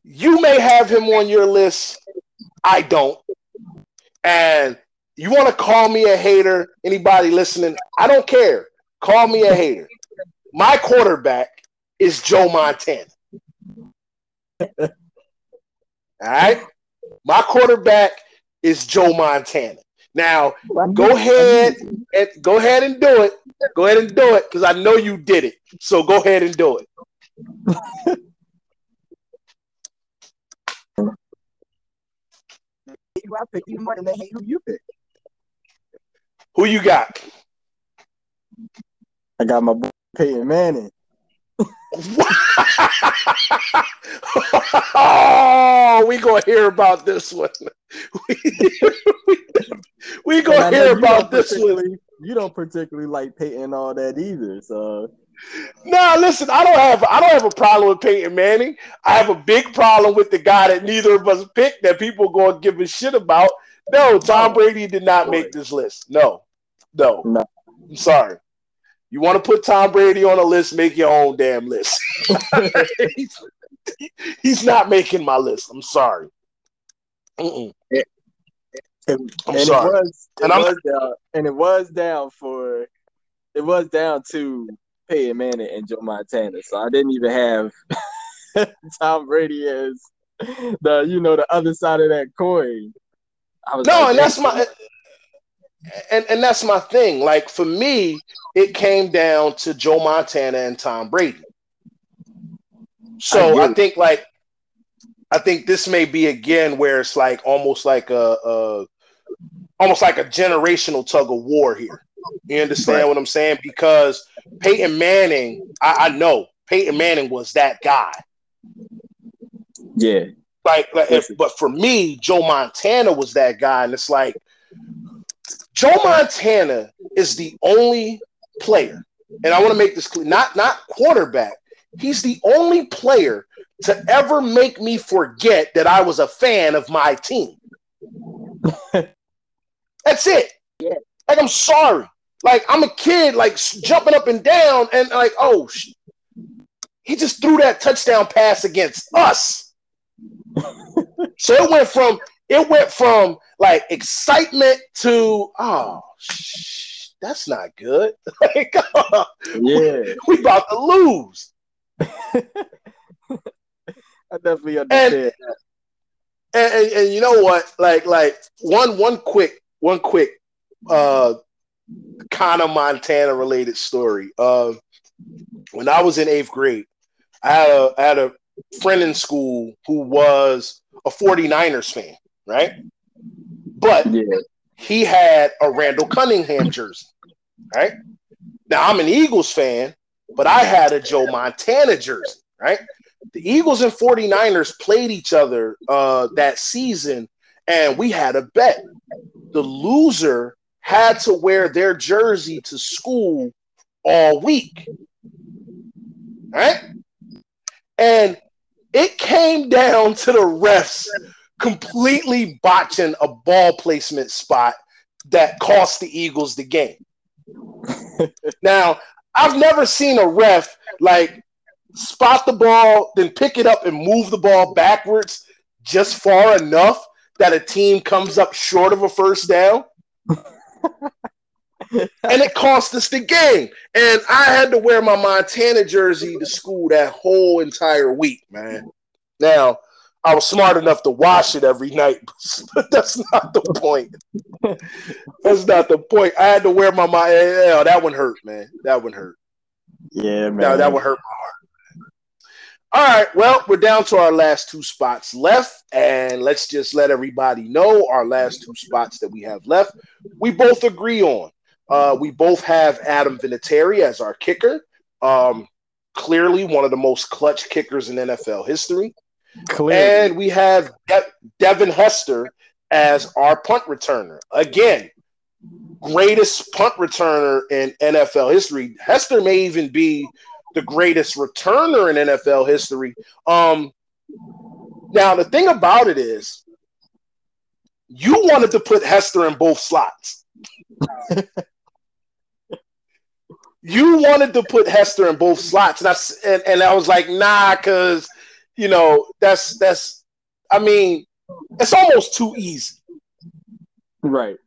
You may have him on your list. I don't. And you want to call me a hater, anybody listening, I don't care. Call me a hater. My quarterback is Joe Montana. All right. My quarterback is Joe Montana. Now, go ahead and go ahead and do it. Go ahead and do it because I know you did it. So go ahead and do it. I pick you more than they hate who you pick. Who you got? I got my boy Peyton Manning. *laughs* oh, we gonna hear about this one. we, *laughs* we, we gonna hear about this one. You don't particularly like Peyton all that either, so. Nah, listen, I don't have I don't have a problem with Peyton Manning. I have a big problem with the guy that neither of us picked that people gonna give a shit about. No, Tom Brady did not make this list. No, no. no. I'm sorry. You want to put Tom Brady on a list, make your own damn list. he's, *laughs* he's, not making my list. I'm sorry. And, and, I'm sorry. It was, it and, was down, and it was down for it was down to Peyton Manning and Joe Montana. So I didn't even have *laughs* Tom Brady as the you know the other side of that coin. I was no, like, and that's my and and that's my thing. Like for me, it came down to Joe Montana and Tom Brady. So I, I think like I think this may be again where it's like almost like a, a almost like a generational tug of war here. You understand right. what I'm saying? Because Peyton Manning, I, I, know Peyton Manning was that guy. Yeah. Like, like if, but for me, Joe Montana was that guy, and it's like Joe Montana is the only player, and I want to make this clear, not not quarterback. He's the only player to ever make me forget that I was a fan of my team. *laughs* That's it. Yeah. Like I'm sorry. Like I'm a kid, like jumping up and down, and like, oh, sh- he just threw that touchdown pass against us. *laughs* so it went from it went from like excitement to oh sh- that's not good. *laughs* Like *laughs* yeah. we, we about to lose. *laughs* I definitely understand and, and, and, and, you know what? Like like one one quick one quick uh, kind of Montana related story. Uh, when I was in eighth grade, I had a, I had a friend in school who was a 49ers fan, right? But Yeah. he had a Randall Cunningham jersey, right? Now I'm an Eagles fan, but I had a Joe Montana jersey, right? The Eagles and 49ers played each other uh, that season, and we had a bet. The loser had to wear their jersey to school all week, right? And it came down to the refs completely botching a ball placement spot that cost the Eagles the game. *laughs* now, I've never seen a ref like spot the ball, then pick it up and move the ball backwards just far enough that a team comes up short of a first down. *laughs* and it cost us the game. And I had to wear my Montana jersey to school that whole entire week, man. Now, I was smart enough to wash it every night, *laughs* but that's not the point. that's not the point. I had to wear my my. That one hurt, man. That one hurt. Yeah, man. Now that would hurt my heart. All right, well, we're down to our last two spots left, and let's just let everybody know our last two spots that we have left. We both agree on. Uh, we both have Adam Vinatieri as our kicker. Um, clearly, one of the most clutch kickers in NFL history. Clear. And we have De- Devin Hester as our punt returner. Again, greatest punt returner in NFL history. Hester may even be the greatest returner in NFL history. Um, now the thing about it is, you wanted to put Hester in both slots. *laughs* you wanted to put Hester in both slots, and I and, and I was like, nah, because you know that's that's. I mean, it's almost too easy. right.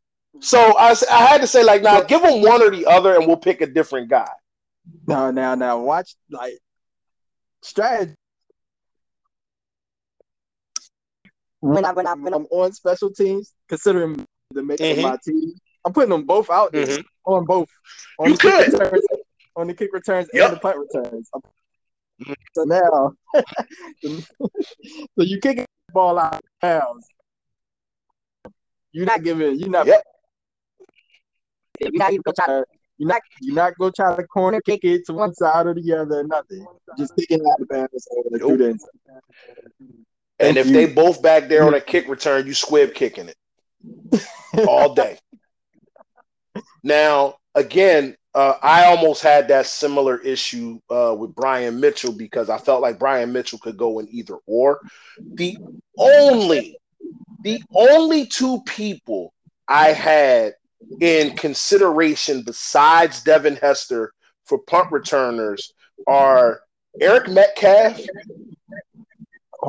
So I, I had to say like, nah, give them one or the other, and we'll pick a different guy. Now, now, now, watch like strategy. When I when I when I'm I'm on special teams, considering the makeup Mhm. of my team, I'm putting them both out there Mhm. on both. On You the kick could. returns, on the kick returns Yep. and the punt returns. So now, *laughs* so you kick the ball out of bounds. You're not giving. You're not. Yep. you're not even gonna try to You're not. You're not go try to corner kick it to one side or the other. Nothing. Just kicking out of bounds or Nope. through the end zone. And if you. they both back there on a kick return, you squib kicking it *laughs* all day. *laughs* now, again, uh, I almost had that similar issue uh, with Brian Mitchell because I felt like Brian Mitchell could go in either or. The only, the only two people I had in consideration besides Devin Hester for punt returners are Eric Metcalf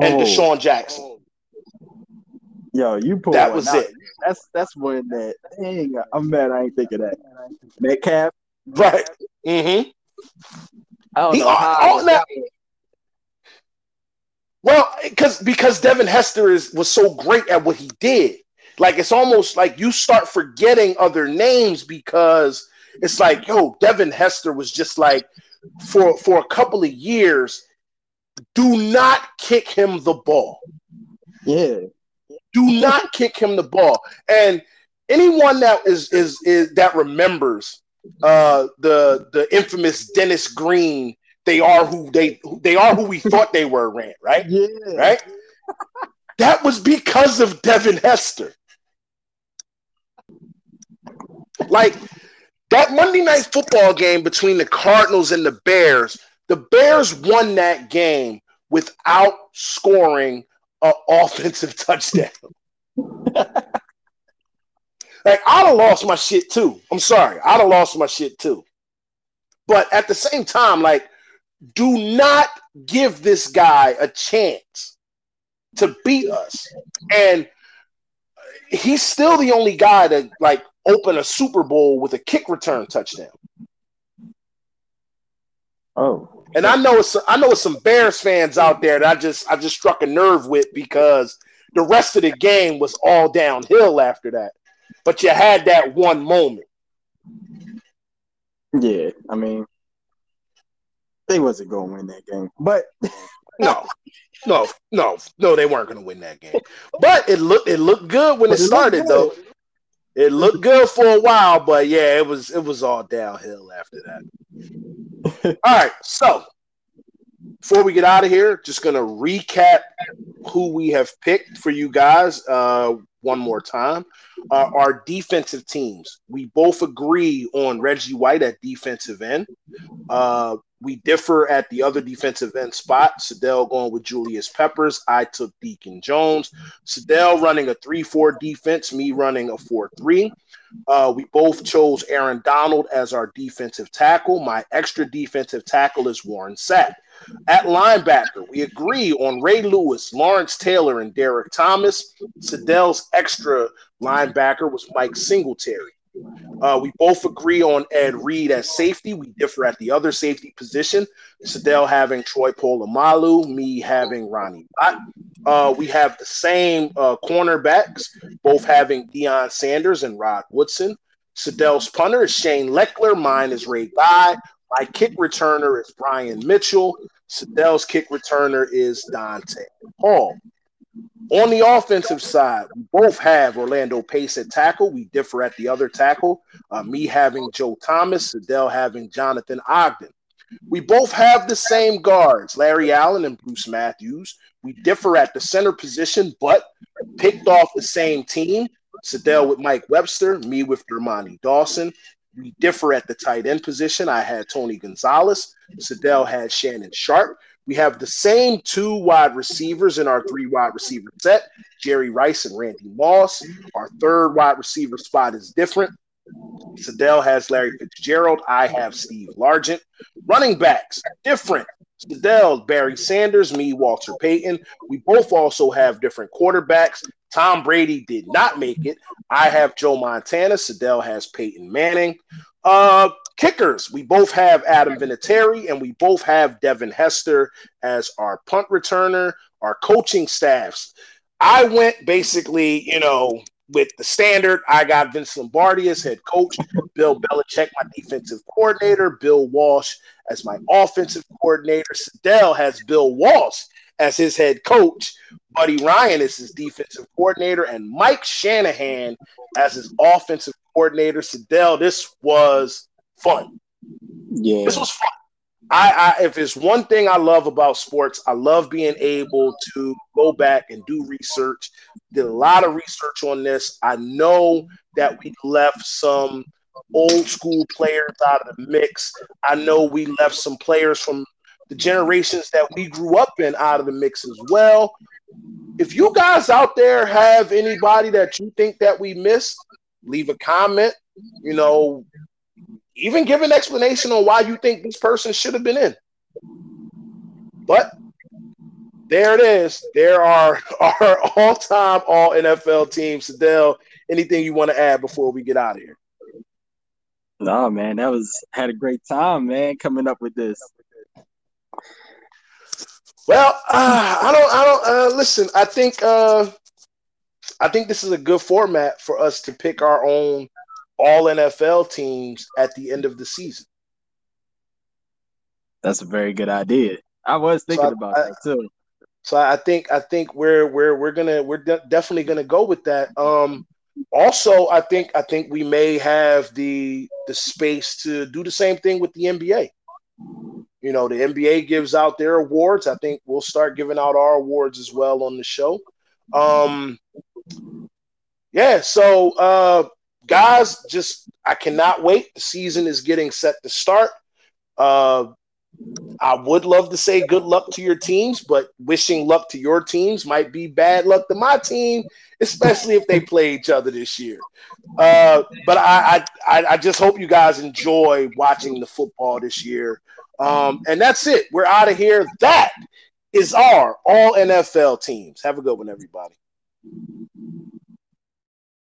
and Oh, DeSean Jackson. Yo, you pulled That was out. it. That's that's one that. Dang, I'm mad. I ain't think of that. Metcalf. Right. Mm-hmm. I don't He- know how. oh, now- Well, because because Devin Hester is was so great at what he did. Like it's almost like you start forgetting other names because it's like, yo, Devin Hester was just like for for a couple of years. Do not kick him the ball. Yeah. Do not kick him the ball. And anyone that is is is that remembers uh the the infamous Dennis Green, they are who they they are who we thought they were rant, right? Yeah. Right? That was because of Devin Hester. Like that Monday night football game between the Cardinals and the Bears, the Bears won that game without scoring an offensive touchdown. *laughs* like I'd have lost my shit too. I'm sorry, I'd have lost my shit too. But at the same time, like, do not give this guy a chance to beat us. And he's still the only guy to like open a Super Bowl with a kick return touchdown. Oh. And I know it's I know it's some Bears fans out there that I just I just struck a nerve with because the rest of the game was all downhill after that. But you had that one moment. Yeah, I mean, they wasn't going to win that game, but *laughs* no, no, no, no, they weren't going to win that game. But it looked it looked good when it, it started, though. It looked good for a while, but yeah, it was it was all downhill after that. *laughs* all right, so before we get out of here, just gonna recap who we have picked for you guys uh, one more time. Uh, our defensive teams. We both agree on Reggie White at defensive end. Uh, we differ at the other defensive end spot. Sadell going with Julius Peppers. I took Deacon Jones. Sadell running a 3 4 defense, me running a 4 3. Uh, we both chose Aaron Donald as our defensive tackle. My extra defensive tackle is Warren Sapp. At linebacker, we agree on Ray Lewis, Lawrence Taylor, and Derrick Thomas. Sadell's extra linebacker was Mike Singletary. Uh, we both agree on Ed Reed as safety. We differ at the other safety position. Sadell having Troy Polamalu, me having Ronnie. Uh, we have the same uh, cornerbacks, both having Deion Sanders and Rod Woodson. Sadell's punter is Shane Lechler. Mine is Ray Guy. My kick returner is Brian Mitchell. Sadell's kick returner is Dante Hall. On the offensive side, we both have Orlando Pace at tackle. We differ at the other tackle. Uh, me having Joe Thomas, Sadell having Jonathan Ogden. We both have the same guards, Larry Allen and Bruce Matthews. We differ at the center position, but picked off the same team. Sadell with Mike Webster, me with Dermontti Dawson. We differ at the tight end position. I had Tony Gonzalez. Sadell had Shannon Sharpe. We have the same two wide receivers in our three wide receiver set Jerry Rice and Randy Moss. Our third wide receiver spot is different. Sadell has Larry Fitzgerald. I have Steve Largent. Running backs, different. Sadell, Barry Sanders, me, Walter Payton. We both also have different quarterbacks. Tom Brady did not make it. I have Joe Montana. Sadell has Peyton Manning. Uh, kickers, we both have Adam Vinatieri and we both have Devin Hester as our punt returner, our coaching staffs. I went basically, you know, with the standard. I got Vince Lombardi as head coach, Bill Belichick, my defensive coordinator, Bill Walsh as my offensive coordinator. Sadell has Bill Walsh as his head coach. Buddy Ryan is his defensive coordinator, and Mike Shanahan as his offensive coordinator. Sadell, this was fun. Yeah, this was fun. I, I, if it's one thing I love about sports, I love being able to go back and do research. Did a lot of research on this. I know that we left some old school players out of the mix. I know we left some players from the generations that we grew up in out of the mix as well. If you guys out there have anybody that you think that we missed, leave a comment. You know, even give an explanation on why you think this person should have been in. But there it is. There are *laughs* our all-time all NFL teams. Sadell, anything you want to add before we get out of here? No, man, that was had a great time, man, coming up with this. Well, uh, I don't, I don't. Uh, listen, I think, uh, I think this is a good format for us to pick our own all NFL teams at the end of the season. That's a very good idea. I was thinking so I, about I, that too. So I think I think we're we're we're gonna we're de- definitely gonna go with that. Um, also, I think I think we may have the the space to do the same thing with the NBA. You know, the NBA gives out their awards. I think we'll start giving out our awards as well on the show. Um, yeah. So uh, guys, just I cannot wait. The season is getting set to start. Uh, I would love to say good luck to your teams, but wishing luck to your teams might be bad luck to my team, especially if they play each other this year. Uh, but I, I, I just hope you guys enjoy watching the football this year. Um, and that's it. We're out of here. That is our all NFL teams. Have a good one, everybody.